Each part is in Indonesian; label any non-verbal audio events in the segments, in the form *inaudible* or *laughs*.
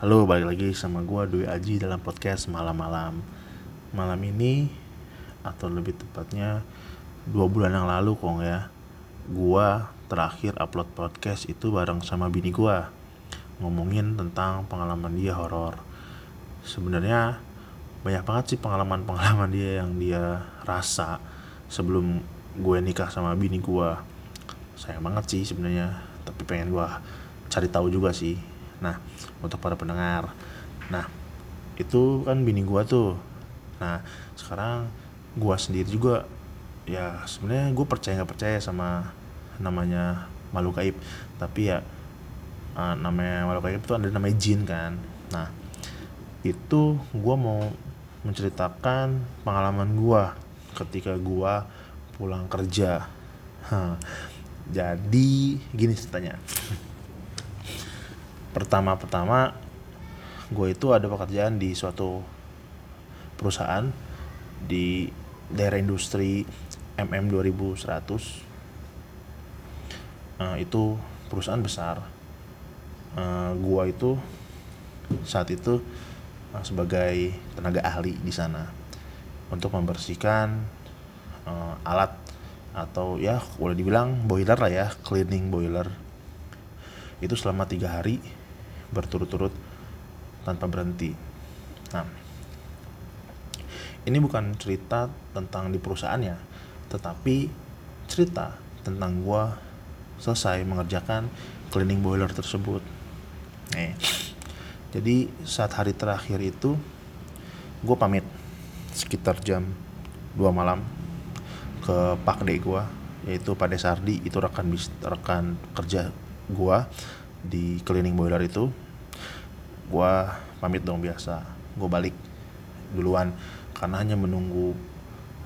Halo, balik lagi sama gua Dwi Aji dalam podcast malam-malam. Malam ini atau lebih tepatnya dua bulan yang lalu kong ya, gua terakhir upload podcast itu bareng sama bini gua ngomongin tentang pengalaman dia horor. Sebenarnya banyak banget sih pengalaman-pengalaman dia yang dia rasa sebelum gue nikah sama bini gua. Sayang banget sih sebenarnya, tapi pengen gua cari tahu juga sih Nah, untuk para pendengar. Nah, itu kan bini gua tuh. Nah, sekarang gua sendiri juga ya sebenarnya gue percaya nggak percaya sama namanya makhluk gaib. Tapi ya uh, namanya makhluk gaib itu ada namanya jin kan. Nah itu gue mau menceritakan pengalaman gue ketika gue pulang kerja. Jadi gini ceritanya pertama-pertama gue itu ada pekerjaan di suatu perusahaan di daerah industri MM 2100 uh, itu perusahaan besar. Uh, gue itu saat itu uh, sebagai tenaga ahli di sana untuk membersihkan uh, alat atau ya boleh dibilang boiler lah ya cleaning boiler. Itu selama tiga hari berturut-turut tanpa berhenti. Nah, ini bukan cerita tentang di perusahaannya, tetapi cerita tentang gue selesai mengerjakan cleaning boiler tersebut. Nih, jadi saat hari terakhir itu gue pamit sekitar jam 2 malam ke Pak De gue yaitu Pak Desardi itu rekan rekan kerja gue di cleaning boiler itu gue pamit dong biasa. Gue balik duluan karena hanya menunggu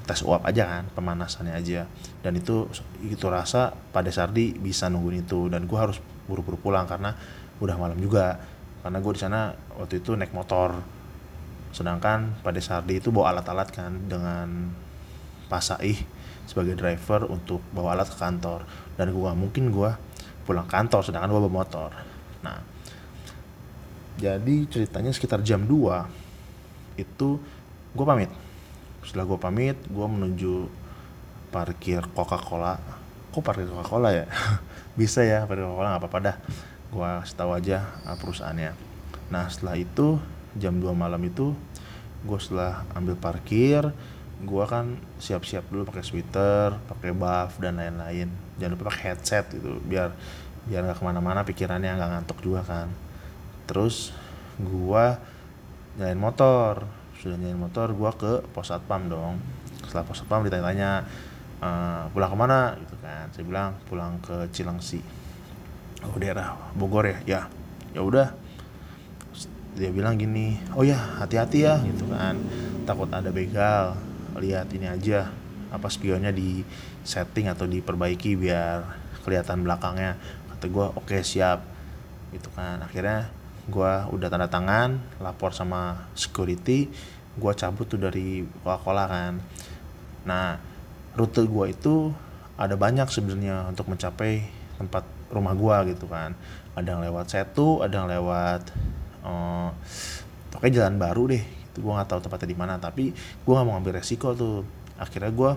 tes uap aja kan pemanasannya aja. Dan itu itu rasa pada Sardi bisa nungguin itu dan gue harus buru-buru pulang karena udah malam juga. Karena gue di sana waktu itu naik motor. Sedangkan pada Sardi itu bawa alat-alat kan dengan pasaih sebagai driver untuk bawa alat ke kantor. Dan gue mungkin gue pulang kantor sedangkan gue bawa motor. Nah jadi ceritanya sekitar jam 2 itu gue pamit. Setelah gue pamit gue menuju parkir Coca Cola kok parkir Coca Cola ya? *laughs* Bisa ya parkir Coca Cola nggak apa-apa dah. Gue tahu aja ah, perusahaannya. Nah setelah itu jam 2 malam itu gue setelah ambil parkir gue kan siap-siap dulu pakai sweater pakai buff dan lain-lain jangan lupa pakai headset gitu biar biar nggak ke mana-mana pikirannya nggak ngantuk juga kan. Terus gue nyalain motor. Sudah nyalain motor gue ke pos satpam dong. Setelah pos satpam ditanya-tanya e, pulang ke mana? Gitu kan. Saya bilang pulang ke Cilengsi. Oh daerah Bogor ya? Ya. Ya udah. Dia bilang gini oh ya hati-hati ya gitu kan. Takut ada begal. Lihat ini aja apa spionnya di setting atau diperbaiki biar kelihatan belakangnya. Kata gue oke okay, siap. Gitu kan. Akhirnya gue udah tanda tangan lapor sama security gue cabut tuh dari Coca-Cola kan. Nah rute gue itu ada banyak sebenarnya untuk mencapai tempat rumah gue gitu kan. Ada yang lewat Setu ada yang lewat uh, pokoknya jalan baru deh. Itu gue nggak tahu tempatnya di mana tapi gue nggak mau ngambil resiko tuh. Akhirnya gue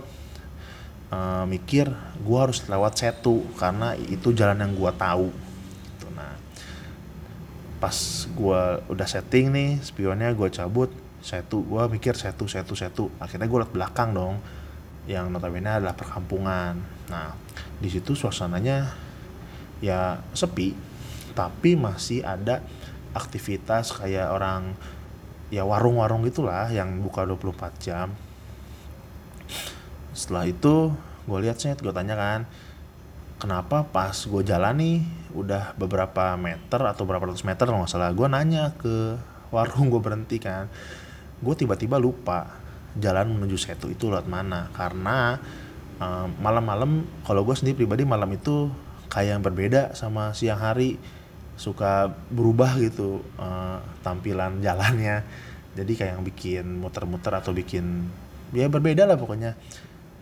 uh, mikir gue harus lewat setu karena itu jalan yang gue tahu. Gitu. nah pas gue udah setting nih spionnya gue cabut setu gue mikir setu setu setu. Akhirnya gue liat belakang dong yang notabene adalah perkampungan. Nah di situ suasananya ya sepi tapi masih ada aktivitas kayak orang ya warung-warung gitulah yang buka 24 jam setelah itu gue lihat sih gue tanya kan kenapa pas gue jalan nih udah beberapa meter atau berapa ratus meter kalau nggak salah gue nanya ke warung gue berhenti kan gue tiba-tiba lupa jalan menuju setu itu lewat mana. Karena um, malam-malam kalau gue sendiri pribadi malam itu kayak yang berbeda sama siang hari suka berubah gitu uh, tampilan *laughs* jalannya. Jadi kayak yang bikin muter-muter atau bikin ya berbeda lah pokoknya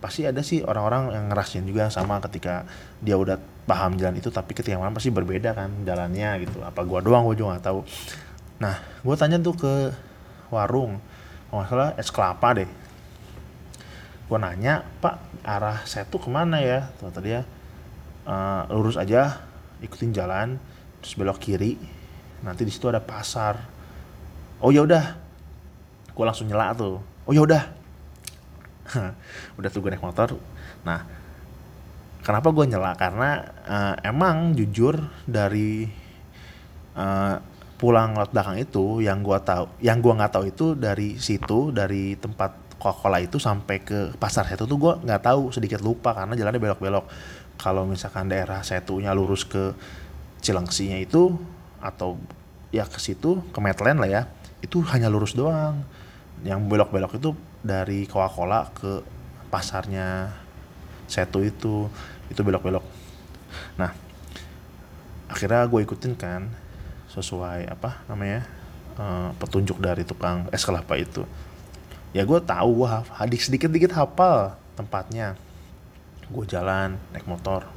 pasti ada sih orang-orang yang ngerasain juga sama ketika dia udah paham jalan itu tapi ketika malam pasti berbeda kan jalannya gitu. Apa gua doang gua juga nggak tahu. Nah gue tanya tuh ke warung kalau nggak salah es kelapa deh. Gue nanya pak arah saya tuh ke mana ya? Ternyata dia "Eh, lurus aja ikutin jalan terus belok kiri nanti di situ ada pasar. Oh ya udah. Gue langsung nyela tuh. Oh ya udah *laughs* udah tuh gue naik motor. Nah kenapa gue nyela? Karena eh, emang jujur dari eh, pulang lewat belakang itu yang gua tahu yang gua nggak tahu itu dari situ dari tempat Coca-Cola itu sampai ke pasar Setu tuh gua nggak tahu sedikit lupa karena jalannya belok-belok. Kalau misalkan daerah Setunya lurus ke Cilengsinya itu atau ya ke situ ke Medland lah ya itu hanya lurus doang yang belok-belok itu dari Coca-Cola ke pasarnya Setu itu itu belok-belok. Nah akhirnya gue ikutin kan sesuai apa namanya eh, petunjuk dari tukang es kelapa itu. Ya gue tahu gue hadik sedikit dikit hafal tempatnya. Gue jalan naik motor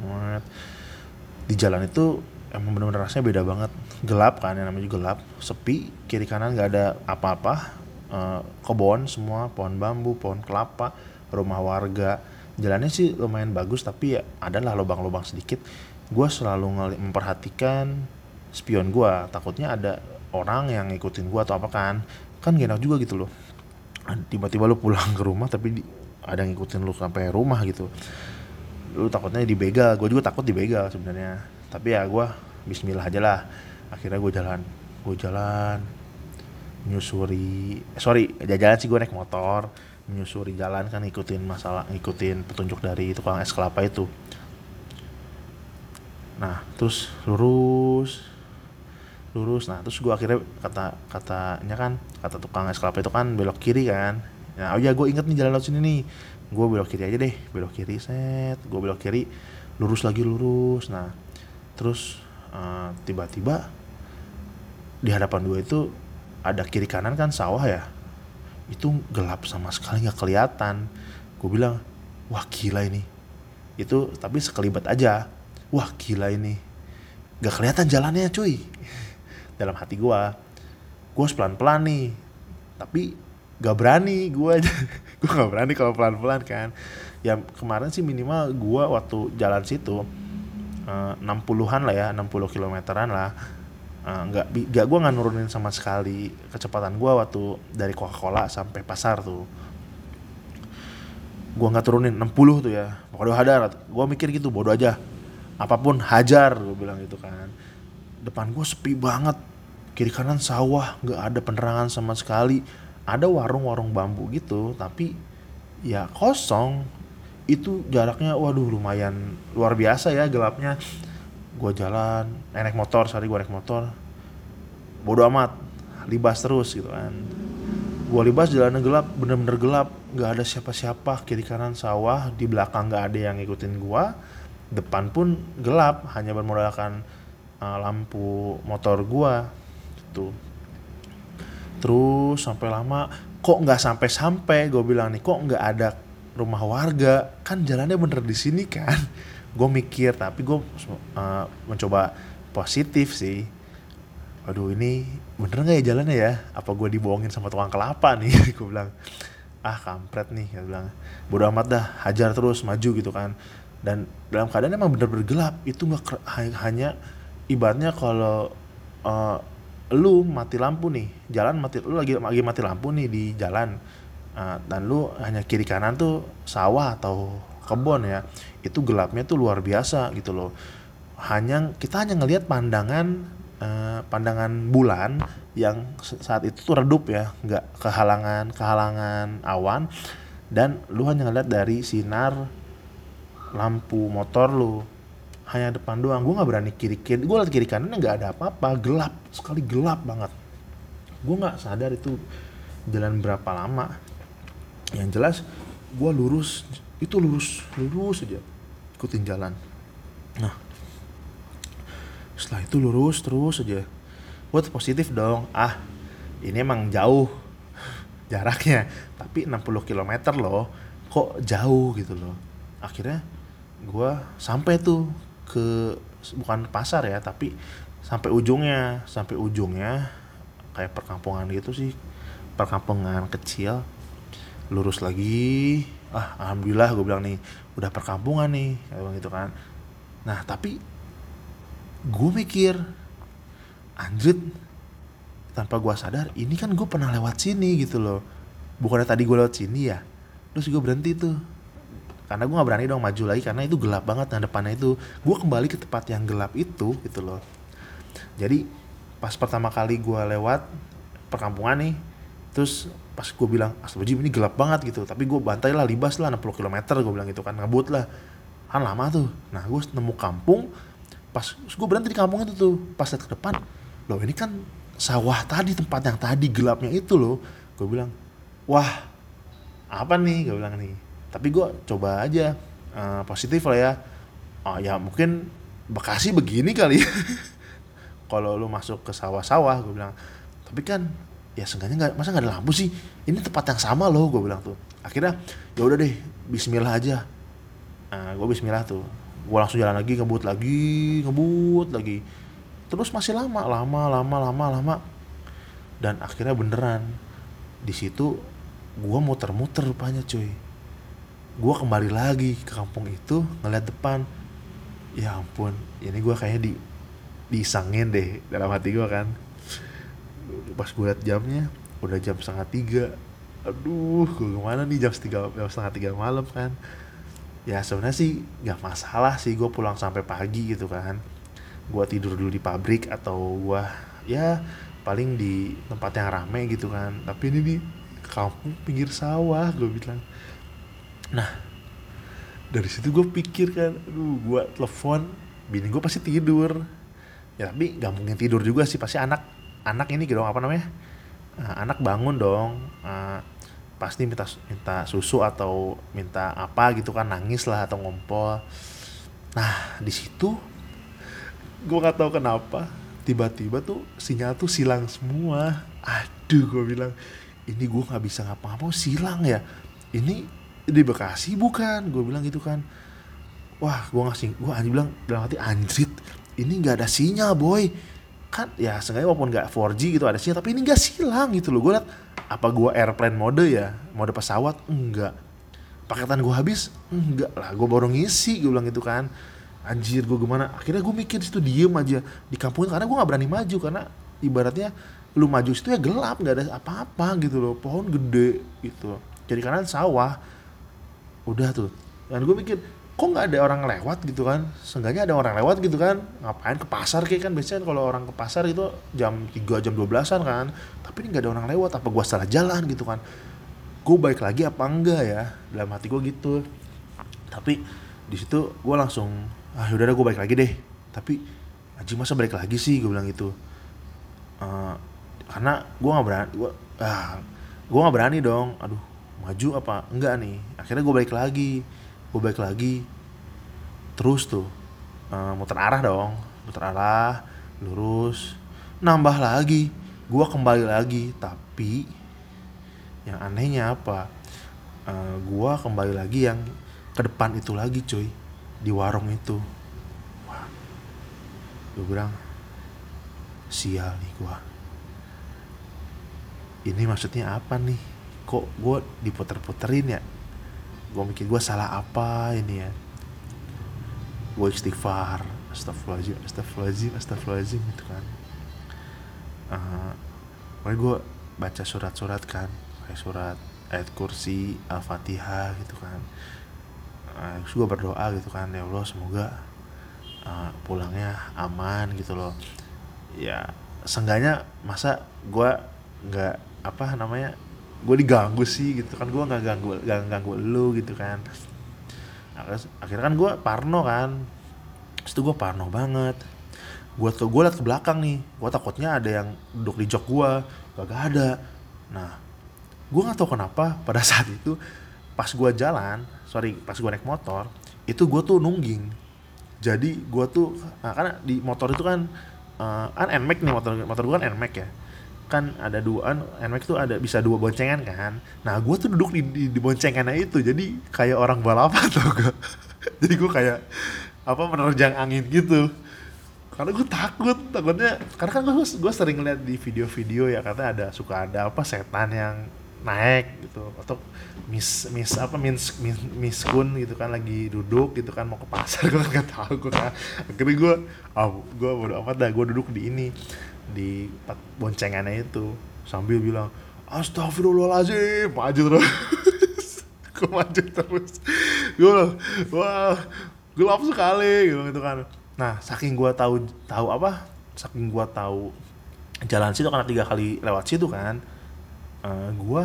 di jalan itu emang bener-bener rasanya beda banget. Gelap kan yang namanya gelap sepi kiri kanan nggak ada apa-apa Eh, kebun semua pohon bambu pohon kelapa rumah warga. Jalannya sih lumayan bagus tapi ya adalah lubang-lubang sedikit. Gue selalu memperhatikan spion gue takutnya ada orang yang ngikutin gue atau apa kan. Kan gak enak juga gitu loh. Tiba-tiba lu pulang ke rumah tapi ada yang ngikutin lu sampai rumah gitu. Lu takutnya dibegal gue juga takut dibegal sebenarnya. Tapi ya gue Bismillah aja lah. Akhirnya gue jalan. Gue jalan menyusuri eh, sorry jalan sih gue naik motor menyusuri jalan kan ngikutin masalah ngikutin petunjuk dari tukang es kelapa itu. Nah terus lurus lurus. Nah terus gue akhirnya kata katanya kan kata tukang es kelapa itu kan belok kiri kan. Nah oh ya gue inget nih jalan lewat sini nih. Gue belok kiri aja deh belok kiri set. Gue belok kiri lurus lagi lurus. Nah terus eh, tiba-tiba di hadapan gue itu ada kiri kanan kan sawah ya? Itu gelap sama sekali nggak kelihatan. Gue bilang wah gila ini. Itu tapi sekelibat aja. Wah gila ini. Gak kelihatan jalannya cuy. Dalam hati gue gue pelan pelan nih. Tapi gak berani gue gue gak berani kalau pelan pelan kan. Ya kemarin sih minimal gue waktu jalan situ eh, 60-an lah ya 60 kilometeran lah nggak bi- nggak gue nggak nurunin sama sekali kecepatan gue waktu dari Coca-Cola sampai pasar tuh. Gue nggak turunin 60 tuh ya. Pokoknya hadar gue mikir gitu bodoh aja. Apa pun hajar gue bilang gitu kan. Depan gue sepi banget. Kiri kanan sawah nggak ada penerangan sama sekali. Ada warung-warung bambu gitu tapi ya kosong. Itu jaraknya waduh lumayan luar biasa ya gelapnya gue jalan naik motor sorry gue naik motor. Bodoh amat libas terus gitu kan. Gue libas jalannya gelap bener-bener gelap. Nggak ada siapa-siapa kiri kanan sawah di belakang nggak ada yang ngikutin gue depan pun gelap hanya bermodalkan uh, lampu motor gue gitu. Terus sampai lama kok nggak sampai-sampai gue bilang nih kok nggak ada rumah warga? Kan jalannya bener di sini kan gue mikir tapi gue uh, mencoba positif sih. Aduh ini bener nggak ya jalannya ya? Apa gue dibohongin sama tukang kelapa nih? *laughs* Gue bilang ah kampret nih gue bilang. Bodo amat dah hajar terus maju gitu kan. Dan dalam keadaan emang bener-bener gelap itu nggak hanya ibaratnya kalau uh, lu mati lampu nih jalan mati lu lagi lagi mati lampu nih di jalan Uh, dan lu hanya kiri kanan tuh sawah atau kebun ya itu gelapnya tuh luar biasa gitu loh. Hanya kita hanya ngelihat pandangan uh, pandangan bulan yang saat itu tuh redup ya nggak kehalangan kehalangan awan. Dan lu hanya ngeliat dari sinar lampu motor lu. Hanya depan doang. Gue nggak berani kiri kiri gue liat kiri kanannya nggak ada apa-apa. Gelap sekali gelap banget. Gue nggak sadar itu jalan berapa lama. Yang jelas gue lurus itu lurus lurus aja. Ikutin jalan. Nah setelah itu lurus terus aja. Tuh positif dong. Ah ini emang jauh *laughs* jaraknya. Tapi 60 km loh. Kok jauh gitu loh. Akhirnya gue sampai tuh ke bukan pasar ya tapi sampai ujungnya. Sampai ujungnya kayak perkampungan gitu sih. Perkampungan kecil. Lurus lagi ah alhamdulillah gue bilang nih udah perkampungan nih kayak gitu kan. Nah tapi gue mikir anjir tanpa gue sadar ini kan gue pernah lewat sini gitu loh. Bukannya tadi gue lewat sini ya? Terus gue berhenti tuh. Karena gue nggak berani dong maju lagi karena itu gelap banget nah depannya itu. Gue kembali ke tempat yang gelap itu gitu loh. Jadi pas pertama kali gue lewat perkampungan nih terus pas gue bilang astagfirullah ini gelap banget gitu. Tapi gue bantai lah libas lah 60 km gue bilang gitu kan. Ngebut lah. Kan lama tuh. Nah gue nemu kampung pas gue berhenti di kampung itu tuh. Pas lihat ke depan loh ini kan sawah tadi tempat yang tadi gelapnya itu loh. Gue bilang wah apa nih? Gue bilang nih. Tapi gue coba aja uh, positif lah ya. Oh ya mungkin Bekasi begini kali *laughs* kalau lu masuk ke sawah-sawah gue bilang. Tapi kan ya seenggaknya nggak masa nggak ada lampu sih? Ini tempat yang sama loh gue bilang tuh. Akhirnya ya udah deh Bismillah aja. Nah, gue Bismillah tuh. Gue langsung jalan lagi ngebut lagi ngebut lagi. Terus masih lama lama lama lama lama. Dan akhirnya beneran di situ gue muter-muter rupanya cuy. Gue kembali lagi ke kampung itu ngeliat depan. Ya ampun ini gue kayaknya di disangin deh dalam hati gue kan pas gue liat jamnya udah jam setengah tiga. Aduh gue ke mana nih? Jam setengah jam setengah tiga malam kan? Ya sebenarnya sih nggak masalah sih gue pulang sampai pagi gitu kan? Gue tidur dulu di pabrik atau gue ya paling di tempat yang rame gitu kan? Tapi ini di kampung pinggir sawah gue bilang. Nah dari situ gue pikir kan? Aduh gue telepon bini gue pasti tidur. Ya tapi nggak mungkin tidur juga sih pasti anak anak ini gitu apa namanya? Uh, anak bangun dong uh, pasti minta minta susu atau minta apa gitu kan nangis lah atau ngompol. Nah di situ gue nggak tahu kenapa tiba-tiba tuh sinyal tuh silang semua. Aduh gue bilang ini gue nggak bisa ngapa-ngapa silang ya? Ini di Bekasi bukan? Gue bilang gitu kan. Wah gue ngasih gue anjir bilang dalam hati anjrit ini nggak ada sinyal boy kan ya seenggaknya walaupun nggak 4G gitu ada sinyal tapi ini nggak silang gitu loh. Gue liat apa gue airplane mode ya? Mode pesawat? Enggak paketan gue habis? Enggak lah gue baru ngisi gue bilang gitu kan. Anjir gue gimana? Akhirnya gue mikir situ diem aja. Di kampung itu karena gue nggak berani maju karena ibaratnya lu maju situ ya gelap nggak ada apa-apa gitu loh. Pohon gede gitu. Jadi kanan sawah. Udah tuh. Dan gue mikir kok nggak ada orang lewat gitu kan? Seenggaknya ada orang lewat gitu kan? Ngapain ke pasar kayak kan biasanya kalau orang ke pasar itu jam 3 jam 12an kan. Tapi ini nggak ada orang lewat apa gua salah jalan gitu kan? Gue baik lagi apa enggak ya? Dalam hati gue gitu. Tapi di situ gue langsung ah yaudah gue balik lagi deh. Tapi aji masa balik lagi sih? Gue bilang gitu. Uh, karena gue nggak berani gue ah gue nggak berani dong. Aduh maju apa enggak nih? Akhirnya gue balik lagi gue balik lagi. Terus tuh uh, muter arah dong muter arah lurus. Nambah lagi gue kembali lagi. Tapi yang anehnya apa? Uh, eh, gue kembali lagi yang ke depan itu lagi cuy. Di warung itu. Wah. Gue bilang sial nih gue ini maksudnya apa nih? Kok gue diputer-puterin ya gue mikir gue salah apa ini ya? Gue istighfar astagfirullahaladzim astagfirullahaladzim astagfirullahaladzim gitu kan. Uh, gue baca surat-surat kan kayak surat ayat kursi al-fatihah gitu kan. Uh, gue berdoa gitu kan ya Allah semoga uh, pulangnya aman gitu loh. Ya seenggaknya masa gue nggak apa namanya gue diganggu sih gitu kan gue nggak ganggu gak ganggu lu gitu kan. Akhirnya kan gue parno kan. Itu gue parno banget. Gue ke gue liat ke belakang nih gue takutnya ada yang duduk di jok gue gak ada. Nah gue nggak tahu kenapa pada *laughs* saat itu pas gue jalan sorry pas gue naik motor itu gue tuh nungging. Jadi gue tuh nah, karena di motor itu kan uh, kan nmax nih motor motor gue kan nmax ya kan ada dua kan NMAX tuh ada bisa dua boncengan kan. Nah gue tuh duduk di, di, di boncengannya itu jadi kayak orang balapan *laughs* tuh gue jadi gue kayak apa menerjang angin gitu. Karena gue takut takutnya karena kan gue gue sering lihat di video-video ya katanya ada suka ada apa setan yang naik gitu atau mis mis apa mis mis miskun gitu kan lagi duduk gitu kan mau ke pasar *laughs* gue kan nggak tahu gue kan. Akhirnya gue oh, gue bodo amat dah gue duduk di ini di boncengannya itu. Sambil bilang astagfirullahaladzim. Maju terus. *laughs* Gue maju terus. Gue bilang wah gelap sekali gitu, gitu kan. Nah saking gue tahu tahu apa? Saking gue tahu jalan situ karena tiga kali lewat situ kan uh, gue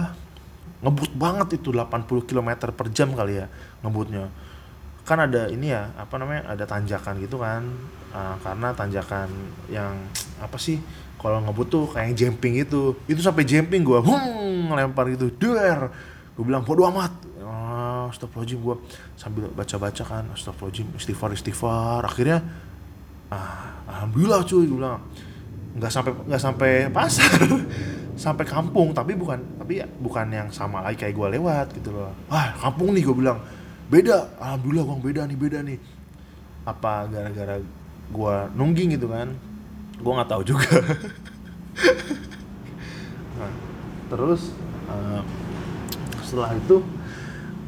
ngebut banget itu 80 km per jam kali ya ngebutnya kan ada ini ya apa namanya ada tanjakan gitu kan. Uh, karena tanjakan yang apa sih kalau ngebut tuh kayak jumping itu itu sampai jumping gue hung lempar gitu der. Gue bilang bodo amat. Oh, astagfirullahaladzim gue sambil baca-baca kan astagfirullahaladzim istighfar istighfar akhirnya ah, alhamdulillah cuy gue bilang. Nggak sampai nggak sampai pasar *laughs* sampai kampung tapi bukan tapi ya bukan yang sama lagi kayak gue lewat gitu loh. Wah kampung nih gue bilang beda alhamdulillah gue beda nih beda nih. Apa gara-gara gue nungging gitu kan? Gue nggak tahu juga. *laughs* Nah, terus uh, setelah itu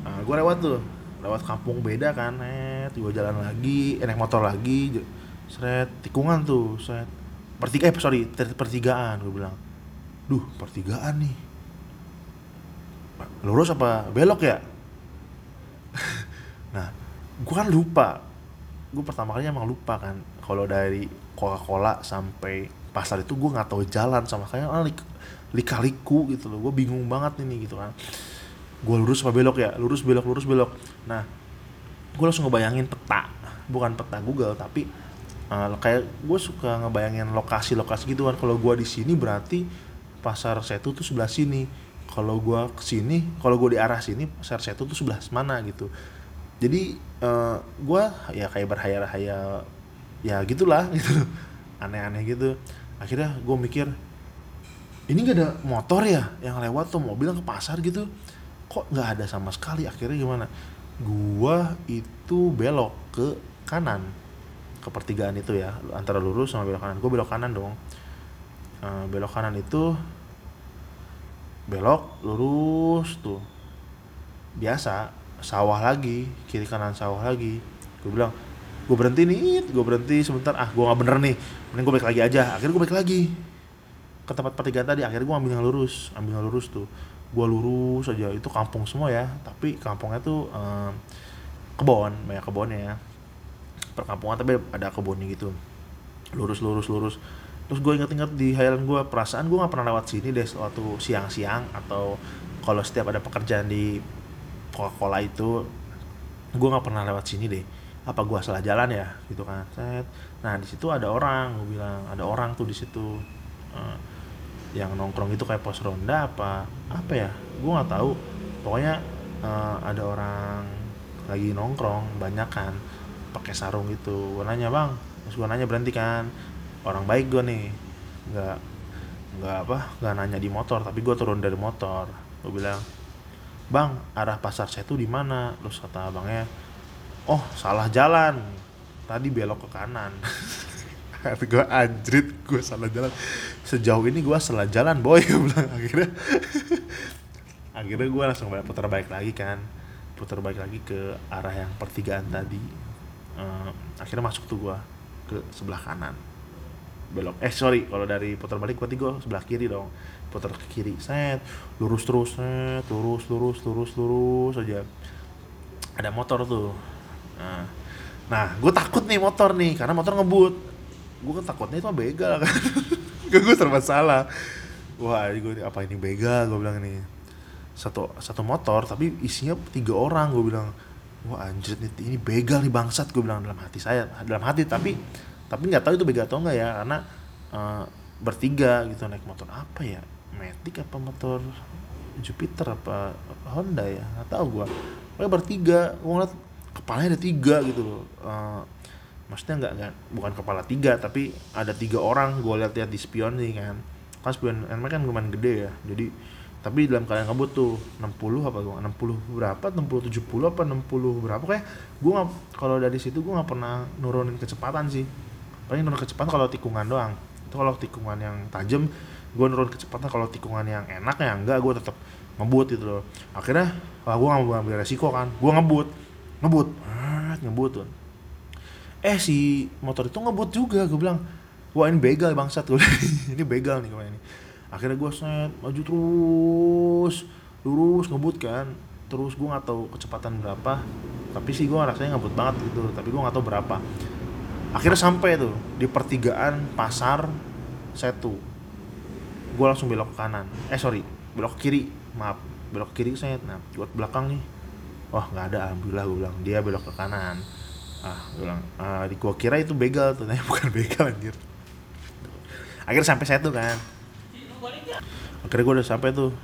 uh, eh, gue lewat tuh lewat kampung beda kan net gue jalan lagi eh, motor lagi seret tikungan tuh seret. Pertiga eh sorry pertigaan gue bilang. Duh pertigaan nih. Lurus apa belok ya nah gue kan lupa. Gue pertama kali emang lupa kan kalau dari Coca-Cola sampai pasar itu gue nggak tahu jalan sama kayak ah, lik, lika-liku gitu loh. Gue bingung banget ini gitu kan. Gue lurus apa belok ya? Lurus belok lurus belok. Nah gue langsung ngebayangin peta. Bukan peta Google tapi uh, kayak gue suka ngebayangin lokasi-lokasi gitu kan. Kalau gue di sini berarti pasar setu tuh sebelah sini. Kalau gue ke sini kalau gue di arah sini pasar setu tuh sebelah mana gitu jadi uh, eh, gue ya kayak berhayal-hayal ya gitulah gitu. Aneh-aneh gitu. Akhirnya gue mikir ini gak ada motor ya yang lewat tuh mobil ke pasar gitu? Kok nggak ada sama sekali? Akhirnya gimana? Gue itu belok ke kanan ke pertigaan itu ya antara lurus sama belok kanan. Gue belok kanan dong. Uh, belok kanan itu belok lurus tuh. Biasa sawah lagi kiri kanan sawah lagi. Gue bilang gue berhenti nih gue berhenti sebentar. Ah gue nggak bener nih. Mending gue balik lagi aja. Akhirnya gue balik lagi. Ke tempat pertigaan tadi akhirnya gue ambil yang lurus ambil yang lurus tuh. Gue lurus aja. Itu kampung semua ya. Tapi kampungnya tuh um, kebon banyak kebonnya ya. Perkampungan tapi ada kebunnya gitu. Lurus lurus lurus. Terus gue inget-inget di hayalan gue perasaan gue nggak pernah lewat sini deh suatu siang-siang atau kalau setiap ada pekerjaan di Coca-Cola itu gue nggak pernah lewat sini deh. Apa gue salah jalan ya? Gitu kan. Set. Nah di situ ada orang gue bilang. Ada orang tuh di situ uh, yang nongkrong itu kayak pos ronda apa apa ya? Gue nggak tahu. Pokoknya uh, ada orang lagi nongkrong banyak kan pakai sarung gitu. Gue nanya bang terus gue nanya berhenti kan? Orang baik gue nih. Nggak nggak apa nggak nanya di motor tapi gue turun dari motor. Gue bilang bang arah pasar saya tuh di mana? Terus kata abangnya oh salah jalan. Tadi belok ke kanan. *laughs* Gue anjrit gue salah jalan. Sejauh ini gue salah jalan boy. *laughs* Gue bilang akhirnya *laughs* akhirnya gue langsung putar balik lagi kan. Putar balik lagi ke arah yang pertigaan tadi. Uh, akhirnya masuk tuh gue ke sebelah kanan. Belok eh sorry kalau dari putar balik berarti gue sebelah kiri dong putar ke kiri set lurus terus set lurus lurus lurus lurus aja. Ada motor tuh. Nah, nah gue takut nih motor nih karena motor ngebut. Gue kan takutnya itu begal kan. *laughs* Gue serba salah wah gue apa ini begal gue bilang ini. Satu satu motor tapi isinya tiga orang gue bilang. Wah anjir nih ini begal nih bangsat gue bilang dalam hati saya. Dalam hati tapi tapi nggak tahu itu bega atau enggak ya karena uh, bertiga gitu naik motor. Apa ya Matic apa motor Jupiter apa, Honda ya? Nggak tahu gua. Pokoknya bertiga. Gua ngeliat kepalanya ada tiga gitu loh. Uh, maksudnya nggak nggak bukan kepala tiga tapi ada tiga orang gua lihat-lihat di spion nih kan. Kan spion NMAX kan lumayan gede ya. Jadi tapi dalam keadaan ngebut tuh 60 apa gua 60 berapa 60 70 apa 60 berapa. Kayak gua kalau dari situ gua nggak pernah nurunin kecepatan sih. Paling nurun kecepatan kalau tikungan doang. Itu kalau tikungan yang tajam gue nurun kecepatan kalau tikungan yang enak ya enggak gue tetap ngebut gitu loh. Akhirnya wah gue gak mau ambil resiko kan gue ngebut ngebut ah, ngebut tuh. Eh si motor itu ngebut juga gue bilang wah ini begal bangsat gue *laughs* ini begal nih kemarin ini. Akhirnya gue set maju terus lurus ngebut kan. Terus gue nggak tahu kecepatan berapa tapi sih gue rasanya ngebut banget gitu tapi gue nggak tahu berapa. Akhirnya sampai tuh di pertigaan pasar setu gue langsung belok ke kanan. Eh sorry belok ke kiri. Maaf belok ke kiri saya nah buat belakang nih. Wah nggak ada. Alhamdulillah gue bilang dia belok ke kanan. Ah gue bilang ah, di gua kira itu begal tuh. *laughs* Bukan begal anjir. Akhirnya sampai setu kan. Akhirnya gue udah sampai tuh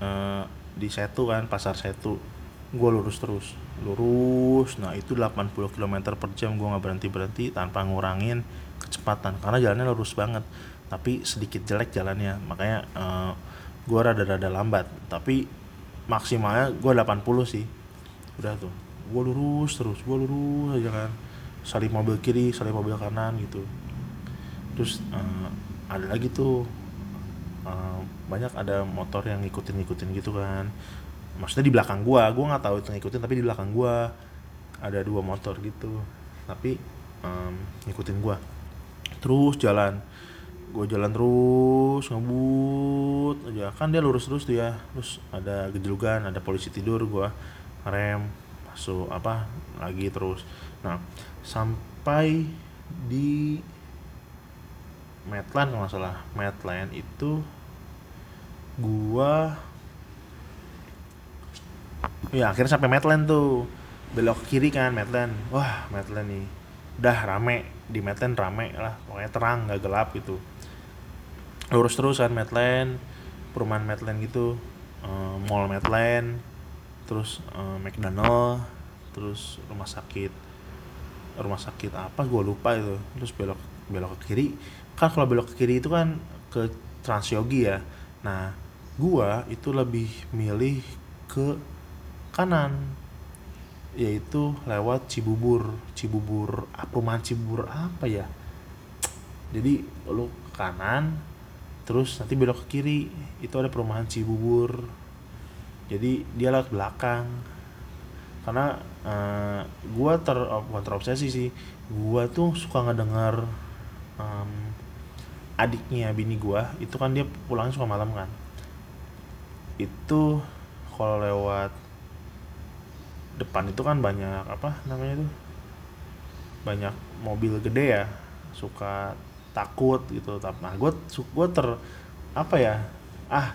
eh, di setu kan pasar setu gue lurus terus lurus. Nah itu 80 km per jam gue nggak berhenti berhenti tanpa ngurangin kecepatan karena jalannya lurus banget tapi sedikit jelek jalannya. Makanya eh, gue rada-rada lambat. Tapi maksimalnya gue 80 sih. Udah tuh. Gue lurus terus gue lurus aja kan. Salip mobil kiri salip mobil kanan gitu. Terus eh, ada lagi tuh. Eh, banyak ada motor yang ngikutin ngikutin gitu kan. Maksudnya di belakang gua. Gua nggak tahu itu ngikutin tapi di belakang gua ada dua motor gitu. Tapi em, ngikutin gua. Terus jalan gue jalan terus ngebut aja. Kan dia lurus terus tuh ya. Terus ada gejolukan ada polisi tidur gua rem masuk apa lagi terus. Nah sampai di Medland kalau salah. Medland itu gua ya akhirnya sampai Medland tuh. Belok kiri kan Medland wah Medland nih. Udah rame. Di Medland rame lah. Pokoknya terang nggak gelap gitu lurus terus kan Medland perumahan Medland gitu eh, mall Medland terus eh, McDonald terus rumah sakit rumah sakit apa gue lupa itu. Terus belok belok ke kiri. Kan kalau belok ke kiri itu kan ke Transyogi ya. Nah gua itu lebih milih ke kanan yaitu lewat Cibubur. Cibubur ah, perumahan Cibubur apa ya? Jadi lu kanan terus nanti belok ke kiri itu ada perumahan Cibubur. Jadi dia lewat belakang. Karena eh, gua ter bukan terobsesi sih. Gua tuh suka ngedengar em, adiknya bini gua itu kan dia pulangnya suka malam kan. Itu kalau lewat depan itu kan banyak apa namanya tuh? Banyak mobil gede ya suka takut gitu. Tapi nah gue gue ter apa ya ah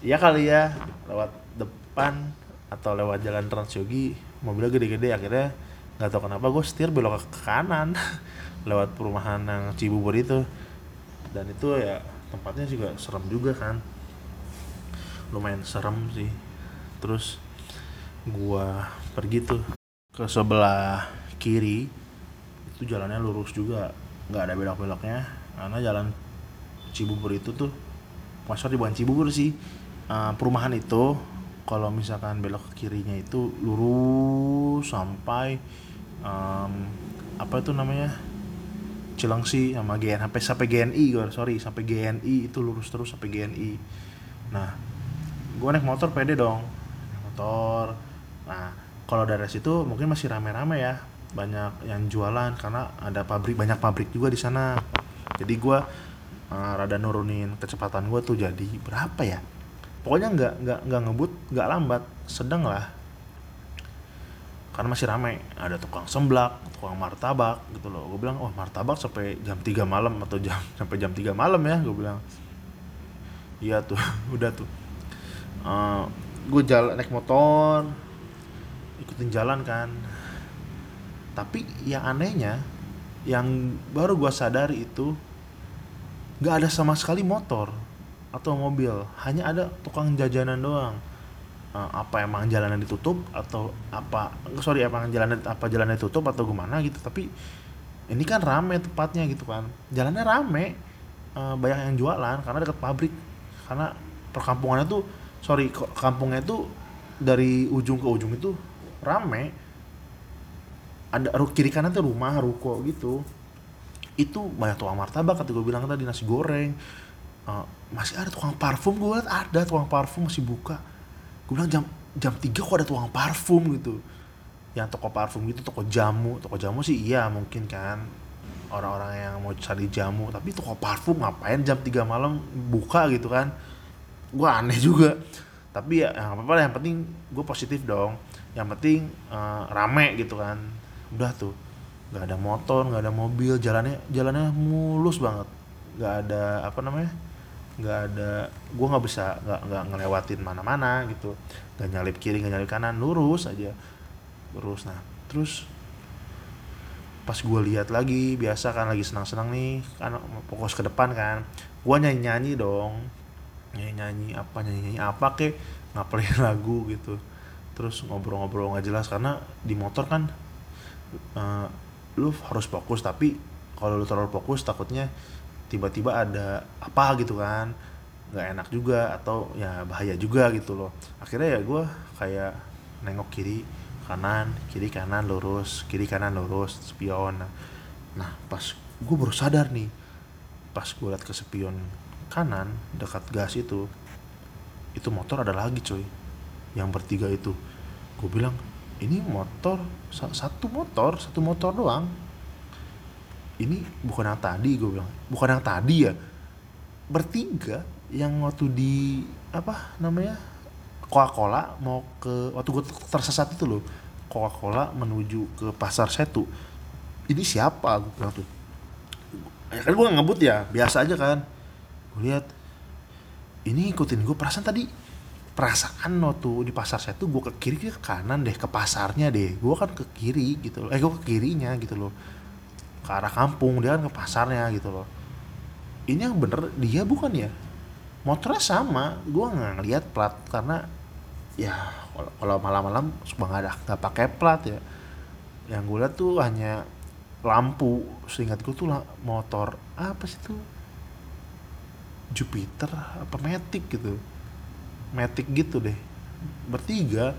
ya kali ya lewat depan atau lewat jalan Transyogi mobilnya gede-gede akhirnya nggak tahu kenapa gue setir belok ke kanan *laughs* lewat perumahan yang Cibubur itu. Dan itu ya tempatnya juga serem juga kan. Lumayan serem sih. Terus gua pergi tuh ke sebelah kiri itu jalannya lurus juga nggak ada belok-beloknya. Karena jalan Cibubur itu tuh Mas sorry bukan Cibubur sih Eh, perumahan itu kalau misalkan belok ke kirinya itu lurus sampai em, apa itu namanya Cilengsi sama GN sampai sampai GNI gue sorry sampai GNI itu lurus terus sampai GNI nah gue naik motor pede dong naik motor. Nah kalau dari situ mungkin masih rame-rame ya banyak yang jualan karena ada pabrik banyak pabrik juga di sana. Jadi gue eh, rada nurunin kecepatan gue tuh jadi berapa ya? Pokoknya nggak nggak nggak ngebut nggak lambat sedang lah. Karena masih ramai ada tukang semblak tukang martabak gitu loh. Gue bilang wah martabak sampai jam 3 malam atau jam *laughs* sampai jam 3 malam ya gue bilang. Iya tuh *laughs* udah tuh. Gue jalan naik motor ikutin jalan kan tapi yang anehnya yang baru gue sadari itu nggak ada sama sekali motor atau mobil. Hanya ada tukang jajanan doang. Eh, apa emang jalanan ditutup atau apa sorry apa jalanan apa jalannya ditutup atau gimana gitu. Tapi ini kan rame tempatnya gitu kan. Jalannya rame eh, banyak yang jualan karena dekat pabrik. Karena perkampungannya tuh sorry kampungnya tuh dari ujung ke ujung itu rame ada kiri kanan tuh rumah ruko gitu. Itu banyak tukang martabak kata gue bilang tadi nasi goreng. Uh, masih ada tukang parfum gue liat ada tukang parfum masih buka. Gue bilang jam jam tiga kok ada tukang parfum gitu. Yang toko parfum gitu toko jamu. Toko jamu sih iya mungkin kan. Orang-orang yang mau cari jamu. Tapi toko parfum ngapain jam 3 malam buka gitu kan? Gue aneh juga. Tapi ya yang apa-apa yang penting gue positif dong. Yang penting uh, rame gitu kan udah tuh nggak ada motor nggak ada mobil jalannya jalannya mulus banget. Nggak ada apa namanya nggak ada gue nggak bisa nggak nggak ngelewatin mana-mana gitu. Nggak nyalip kiri nggak nyalip kanan lurus aja. Lurus nah. Terus pas gue lihat lagi biasa kan lagi senang-senang nih kan fokus ke depan kan. Gue nyanyi nyanyi dong. Nyanyi nyanyi apa nyanyi nyanyi apa kek ngapelin *laughs* lagu gitu. Terus ngobrol-ngobrol nggak jelas karena di motor kan uh, lu harus fokus tapi kalau lu terlalu fokus takutnya tiba-tiba ada apa gitu kan nggak enak juga atau ya bahaya juga gitu loh. Akhirnya ya gue kayak nengok kiri kanan kiri kanan lurus kiri kanan lurus spion. Nah pas gue baru sadar nih pas gue liat ke spion kanan dekat gas itu itu motor ada lagi coy. Yang bertiga itu. Gue bilang ini motor satu motor satu motor doang. Ini bukan yang tadi gue bilang. Bukan yang tadi ya. Bertiga yang waktu di apa namanya Coca-Cola mau ke waktu gue tersesat itu loh. Coca-Cola menuju ke pasar Setu. Ini siapa? Gue bilang tuh. Ya kan gue ngebut ya biasa aja kan. Gue lihat ini ikutin gue perasaan tadi perasaan lo tuh di pasar saya tuh gue ke kiri ke kanan deh ke pasarnya deh. Gue kan ke kiri gitu loh. Eh gue ke kirinya gitu loh. Ke arah kampung dia kan ke pasarnya gitu loh. Ini yang bener dia bukan ya? Motornya sama. Gue nggak ngeliat plat karena ya kalau malam-malam suka nggak ada nggak pakai plat ya. Yang gue lihat tuh hanya lampu. Seingat gue tuh motor apa sih tuh? Jupiter apa Matic gitu Matic gitu deh. Bertiga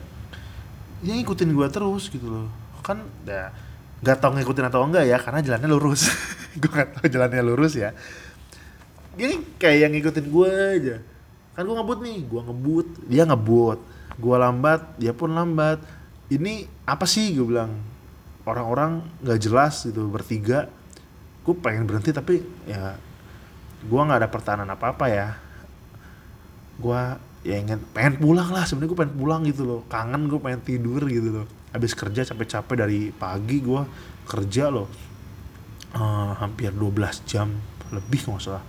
dia ngikutin gue terus gitu loh. Kan ya nggak tau ngikutin atau enggak ya karena jalannya lurus. *laughs* Gue nggak tau jalannya lurus ya. Gini kayak yang ngikutin gue aja. Kan gue ngebut nih gue ngebut dia ngebut. Gue lambat dia pun lambat. Ini apa sih gue bilang. Orang-orang nggak jelas gitu bertiga. Gue pengen berhenti tapi ya gue nggak ada pertahanan apa apa ya. Gue ya ingin pengen pulang lah sebenarnya gue pengen pulang gitu loh. Kangen gue pengen tidur gitu loh. Habis kerja capek-capek dari pagi gue kerja loh. Uh, hampir 12 jam lebih nggak salah.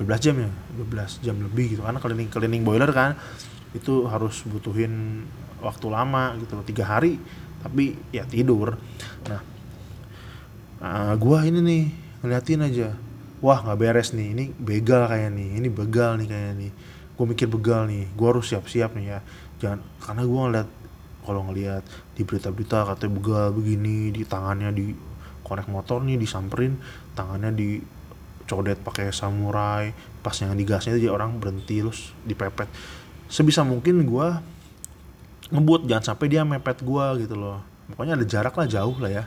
12 jam ya? 12 jam lebih gitu. Karena cleaning cleaning boiler kan itu harus butuhin waktu lama gitu loh. Tiga hari tapi ya tidur. Nah uh, gue ini nih ngeliatin aja. Wah nggak beres nih. Ini begal kayak nih. Ini begal nih kayak nih gue mikir begal nih gue harus siap-siap nih ya. Jangan karena gue ngeliat kalau ngeliat di berita-berita katanya begal begini di tangannya di konek motor nih disamperin tangannya di codet pakai samurai pas yang digasnya itu orang berhenti terus dipepet. Sebisa mungkin gue ngebut jangan sampai dia mepet gue gitu loh. Pokoknya ada jarak lah jauh lah ya.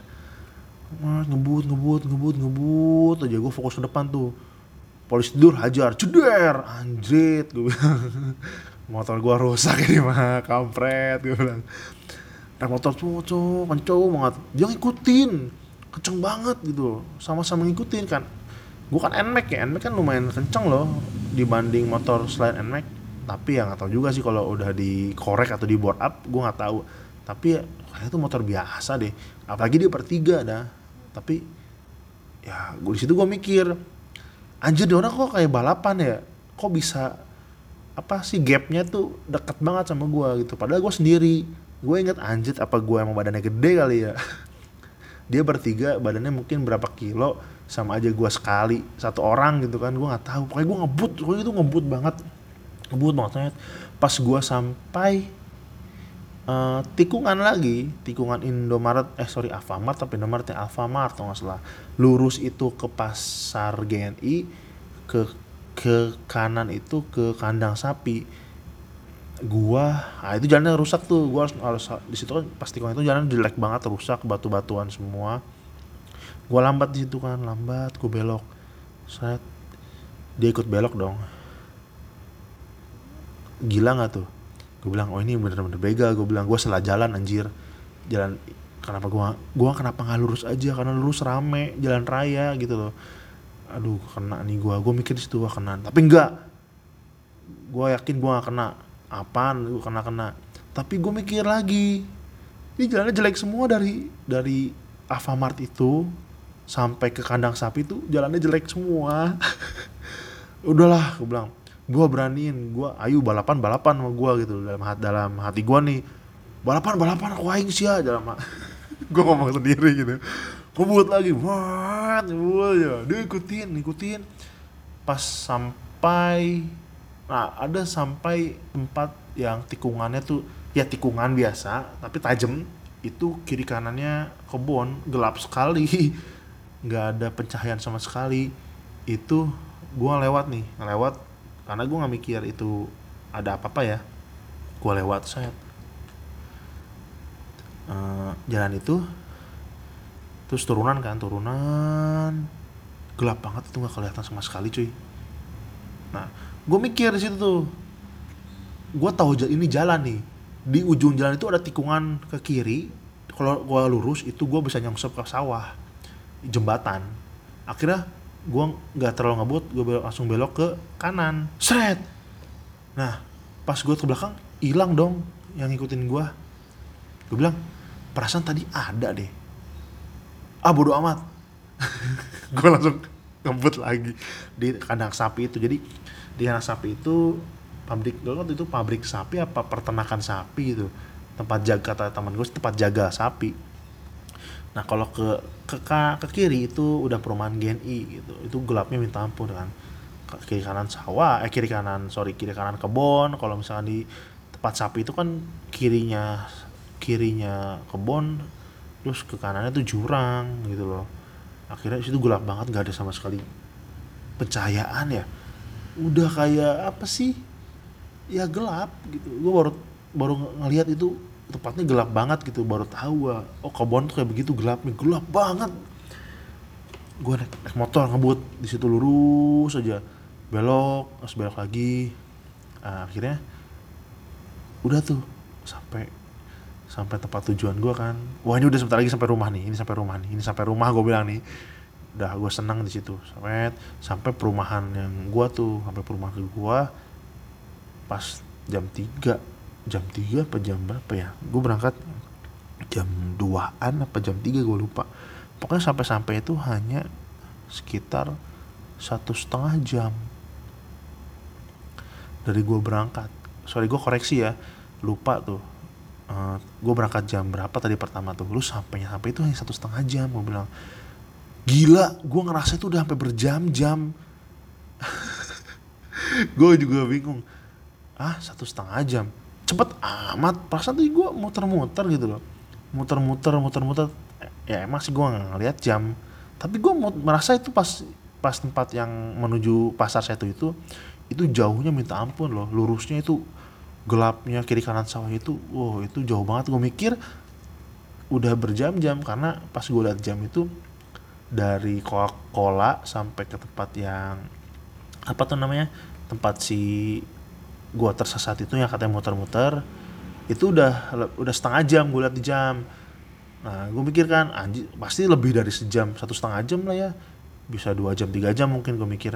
Ngebut ngebut ngebut ngebut aja gue fokus ke depan tuh polisi tidur hajar ceder. Anjrit gue *laughs* motor gue rusak ini mah. Kampret gue bilang. Naik motor tuh cowok kenceng banget dia ngikutin. Kenceng banget gitu sama-sama ngikutin kan. Gue kan NMAX ya. NMAX kan lumayan kenceng loh dibanding motor selain NMAX tapi ya nggak tahu juga sih kalau udah dikorek atau di board up gue nggak tahu. Tapi ya kayak itu motor biasa deh. Apalagi dia bertiga dah. Tapi ya gue di situ gue mikir anjir dia orang kok kayak balapan ya? Kok bisa apa sih gapnya tuh deket banget sama gue gitu. Padahal gue sendiri. Gue inget anjir apa gue emang badannya gede kali ya? *laughs* Dia bertiga badannya mungkin berapa kilo sama aja gue sekali satu orang gitu kan. Gue nggak tahu. Pokoknya gue ngebut gue itu ngebut banget. Ngebut banget pas gue sampai uh, tikungan lagi. Tikungan Indomaret eh sorry Alfamart tapi Indomaret ya Alfamart atau nggak salah. Lurus itu ke pasar GNI ke ke kanan itu ke kandang sapi. Gua ah itu jalannya rusak tuh. Gua harus harus di situ kan pas tikungan itu jalan jelek banget rusak batu-batuan semua. Gue lambat di situ kan lambat gue belok. Set. Dia ikut belok dong. Gila nggak tuh gue bilang oh ini bener-bener begal gue bilang. Gue salah jalan anjir. Jalan kenapa gue gua kenapa nggak lurus aja? Karena lurus rame jalan raya gitu loh. Aduh kena nih gue gue mikir situ gue kena. Tapi enggak gue yakin gue gak kena. Apaan? Gue kena kena. Tapi gue mikir lagi. Ini jalannya jelek semua dari dari Alfamart itu sampai ke kandang sapi itu jalannya jelek semua. *laughs* Udahlah gue bilang gue beraniin gue ayo balapan balapan sama gue gitu. Dalam hati dalam hati gue nih balapan balapan aku aing sih ya dalam *laughs* gue ngomong sendiri gitu. Gue buat lagi buat buat ya dia ikutin ikutin. Pas sampai nah ada sampai tempat yang tikungannya tuh ya tikungan biasa tapi tajam itu kiri kanannya kebun gelap sekali. *laughs* Nggak ada pencahayaan sama sekali. Itu gua lewat nih ngelewat karena gue nggak mikir itu ada apa apa ya. Gue lewat saya uh, jalan itu terus turunan kan turunan. Gelap banget itu nggak kelihatan sama sekali cuy. Nah gue mikir di situ tuh gue tahu ini jalan nih. Di ujung jalan itu ada tikungan ke kiri. Kalau gue lurus itu gue bisa nyongsep ke sawah. Jembatan. Akhirnya gue nggak terlalu ngebut gue langsung belok ke kanan. Seret! Nah pas gue ke belakang hilang dong yang ngikutin gue gue bilang perasaan tadi ada deh. Ah bodo amat. *laughs* Gue langsung ngebut lagi. Di kandang sapi itu. Jadi di kandang sapi itu pabrik dulu itu pabrik sapi apa peternakan sapi gitu. Tempat jaga kata teman gue tempat jaga sapi Nah kalau ke ke ke kiri itu udah perumahan GNI gitu. Itu gelapnya minta ampun kan. Kiri kanan sawah, eh kiri kanan sorry kiri kanan kebon. Kalau misalnya di tempat sapi itu kan kirinya kirinya kebon, terus ke kanannya tuh jurang gitu loh. Akhirnya situ gelap banget nggak ada sama sekali pencahayaan ya. Udah kayak apa sih? Ya gelap gitu. Gue baru baru ngelihat itu tempatnya gelap banget gitu baru tahu gua oh kebun tuh kayak begitu gelapnya gelap banget. Gue naik, naik motor ngebut di situ lurus aja. Belok terus belok lagi. Nah, akhirnya udah tuh sampai sampai tempat tujuan gue kan. Wah ini udah sebentar lagi sampai rumah nih ini sampai rumah nih ini sampai rumah gue bilang nih. Udah gue senang di situ sampai sampai perumahan yang gue tuh sampai perumahan gue pas jam 3 jam 3 apa jam berapa ya? Gue berangkat jam 2an apa jam 3 gue lupa. Pokoknya sampai-sampai itu hanya sekitar satu setengah jam dari gue berangkat. Sorry gue koreksi ya lupa tuh. Uh, eh, gue berangkat jam berapa tadi pertama tuh? Lu sampainya sampai itu hanya satu setengah jam gue bilang. Gila gue ngerasa itu udah sampai berjam-jam. *laughs* Gue juga bingung. Ah satu setengah jam cepet amat. Perasaan tuh gue muter-muter gitu loh. Muter-muter muter-muter. Ya emang sih gue ngeliat jam. Tapi gue merasa itu pas pas tempat yang menuju pasar saya itu itu jauhnya minta ampun loh. Lurusnya itu gelapnya kiri kanan sawah itu wow itu jauh banget. Gue mikir udah berjam-jam. Karena pas gue liat jam itu dari Coca-Cola sampai ke tempat yang apa tuh namanya tempat si gua tersesat itu yang katanya muter-muter itu udah udah setengah jam gue liat di jam. Nah gue mikir kan anjir pasti lebih dari sejam satu setengah jam lah ya. Bisa dua jam tiga jam mungkin gue mikir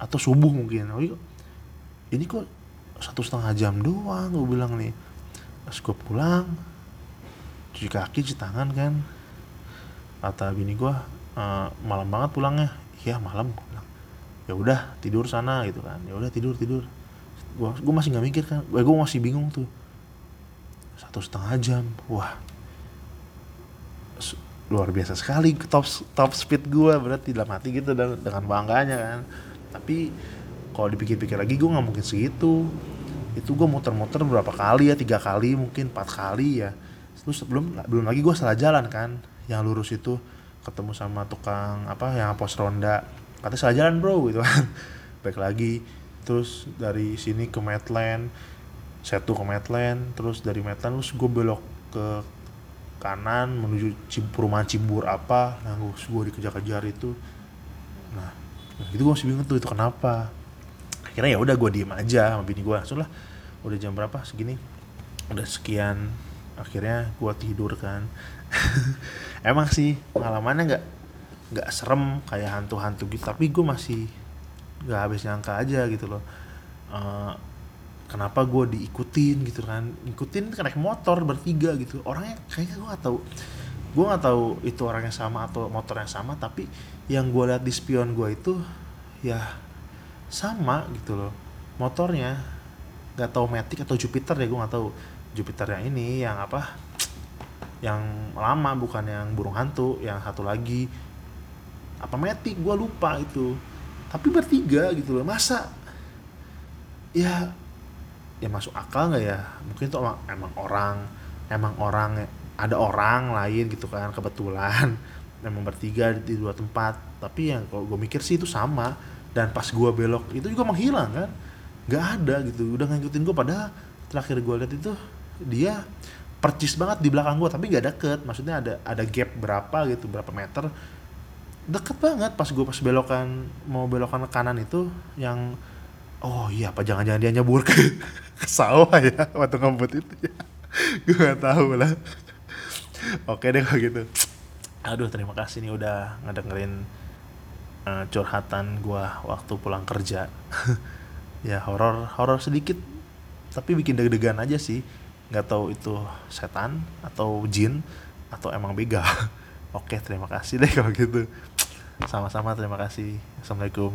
atau subuh mungkin. Oh, iya. ini kok satu setengah jam doang gue bilang nih. Pas gue pulang cuci kaki cuci tangan kan. Kata bini gue e, malam banget pulangnya. Iya malam ya udah tidur sana gitu kan. Ya udah tidur tidur gua gua masih nggak mikir kan. Gue masih bingung tuh. Satu setengah jam. Wah. Luar biasa sekali top top speed gue berarti dalam hati gitu dengan bangganya kan. Tapi kalau dipikir-pikir lagi gue nggak mungkin segitu. Itu gue muter-muter berapa kali ya? Tiga kali mungkin empat kali ya. Terus belum belum lagi gue salah jalan kan. Yang lurus itu ketemu sama tukang apa yang pos ronda. Katanya salah jalan bro gitu kan. *laughs* Baik lagi terus dari sini ke Medland satu ke Medland terus dari Medland terus gue belok ke kanan menuju perumahan Cibur apa nah gue, gue dikejar-kejar itu. Nah itu gue masih bingung tuh itu kenapa? Akhirnya ya udah gue diem aja sama bini gue langsung lah udah jam berapa? Segini. Udah sekian akhirnya gue tidur kan. *laughs* Emang sih pengalamannya nggak nggak serem kayak hantu-hantu gitu tapi gue masih nggak habis nyangka aja gitu loh. Eh, kenapa gue diikutin gitu kan? Ikutin naik motor bertiga gitu. Orangnya kayaknya gue nggak tahu. Gue nggak tahu itu orangnya sama atau motornya sama tapi yang gue lihat di spion gue itu ya sama gitu loh. Motornya nggak tahu Matic atau Jupiter ya gue nggak tahu. Jupiter yang ini yang apa? Yang lama bukan yang burung hantu yang satu lagi. Apa Matic? Gue lupa itu tapi bertiga gitu loh. Masa? Ya ya masuk akal nggak ya? Mungkin itu emang, emang orang emang orang ada orang lain gitu kan kebetulan. *laughs* Memang bertiga di dua tempat. Tapi yang kalau gue mikir sih itu sama. Dan pas gue belok itu juga menghilang kan? Nggak ada gitu. Udah ngikutin gue padahal terakhir gue lihat itu dia percis banget di belakang gue tapi nggak deket. Maksudnya ada ada gap berapa gitu berapa meter deket banget pas gue pas belokan mau belokan kanan itu yang oh iya apa jangan-jangan dia nyebur ke, *laughs* ke sawah ya waktu ngebut itu ya. *laughs* Gue nggak tahu lah. Oke deh kalau gitu. Aduh terima kasih nih udah ngedengerin eh, curhatan gue waktu pulang kerja. *laughs* Ya horor horor sedikit tapi bikin deg-degan aja sih. Nggak tahu itu setan atau jin atau emang begal oke terima kasih deh kalau gitu. Sama-sama terima kasih. Assalamualaikum